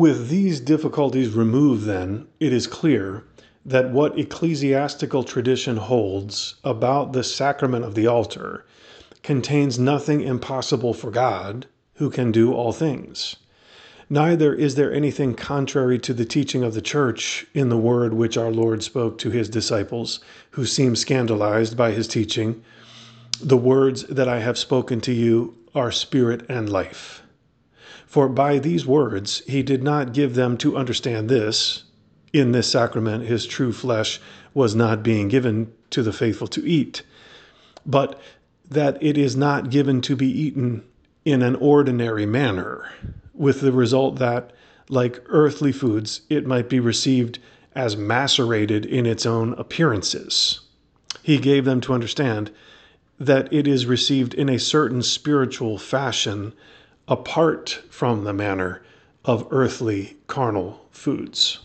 With these difficulties removed, then, it is clear that what ecclesiastical tradition holds about the sacrament of the altar contains nothing impossible for God, who can do all things. Neither is there anything contrary to the teaching of the church in the word which our Lord spoke to his disciples, who seemed scandalized by his teaching. The words that I have spoken to you are spirit and life. For by these words he did not give them to understand this in this sacrament his true flesh was not being given to the faithful to eat, but that it is not given to be eaten in an ordinary manner, with the result that, like earthly foods, it might be received as macerated in its own appearances. He gave them to understand that it is received in a certain spiritual fashion apart from the manner of earthly carnal foods.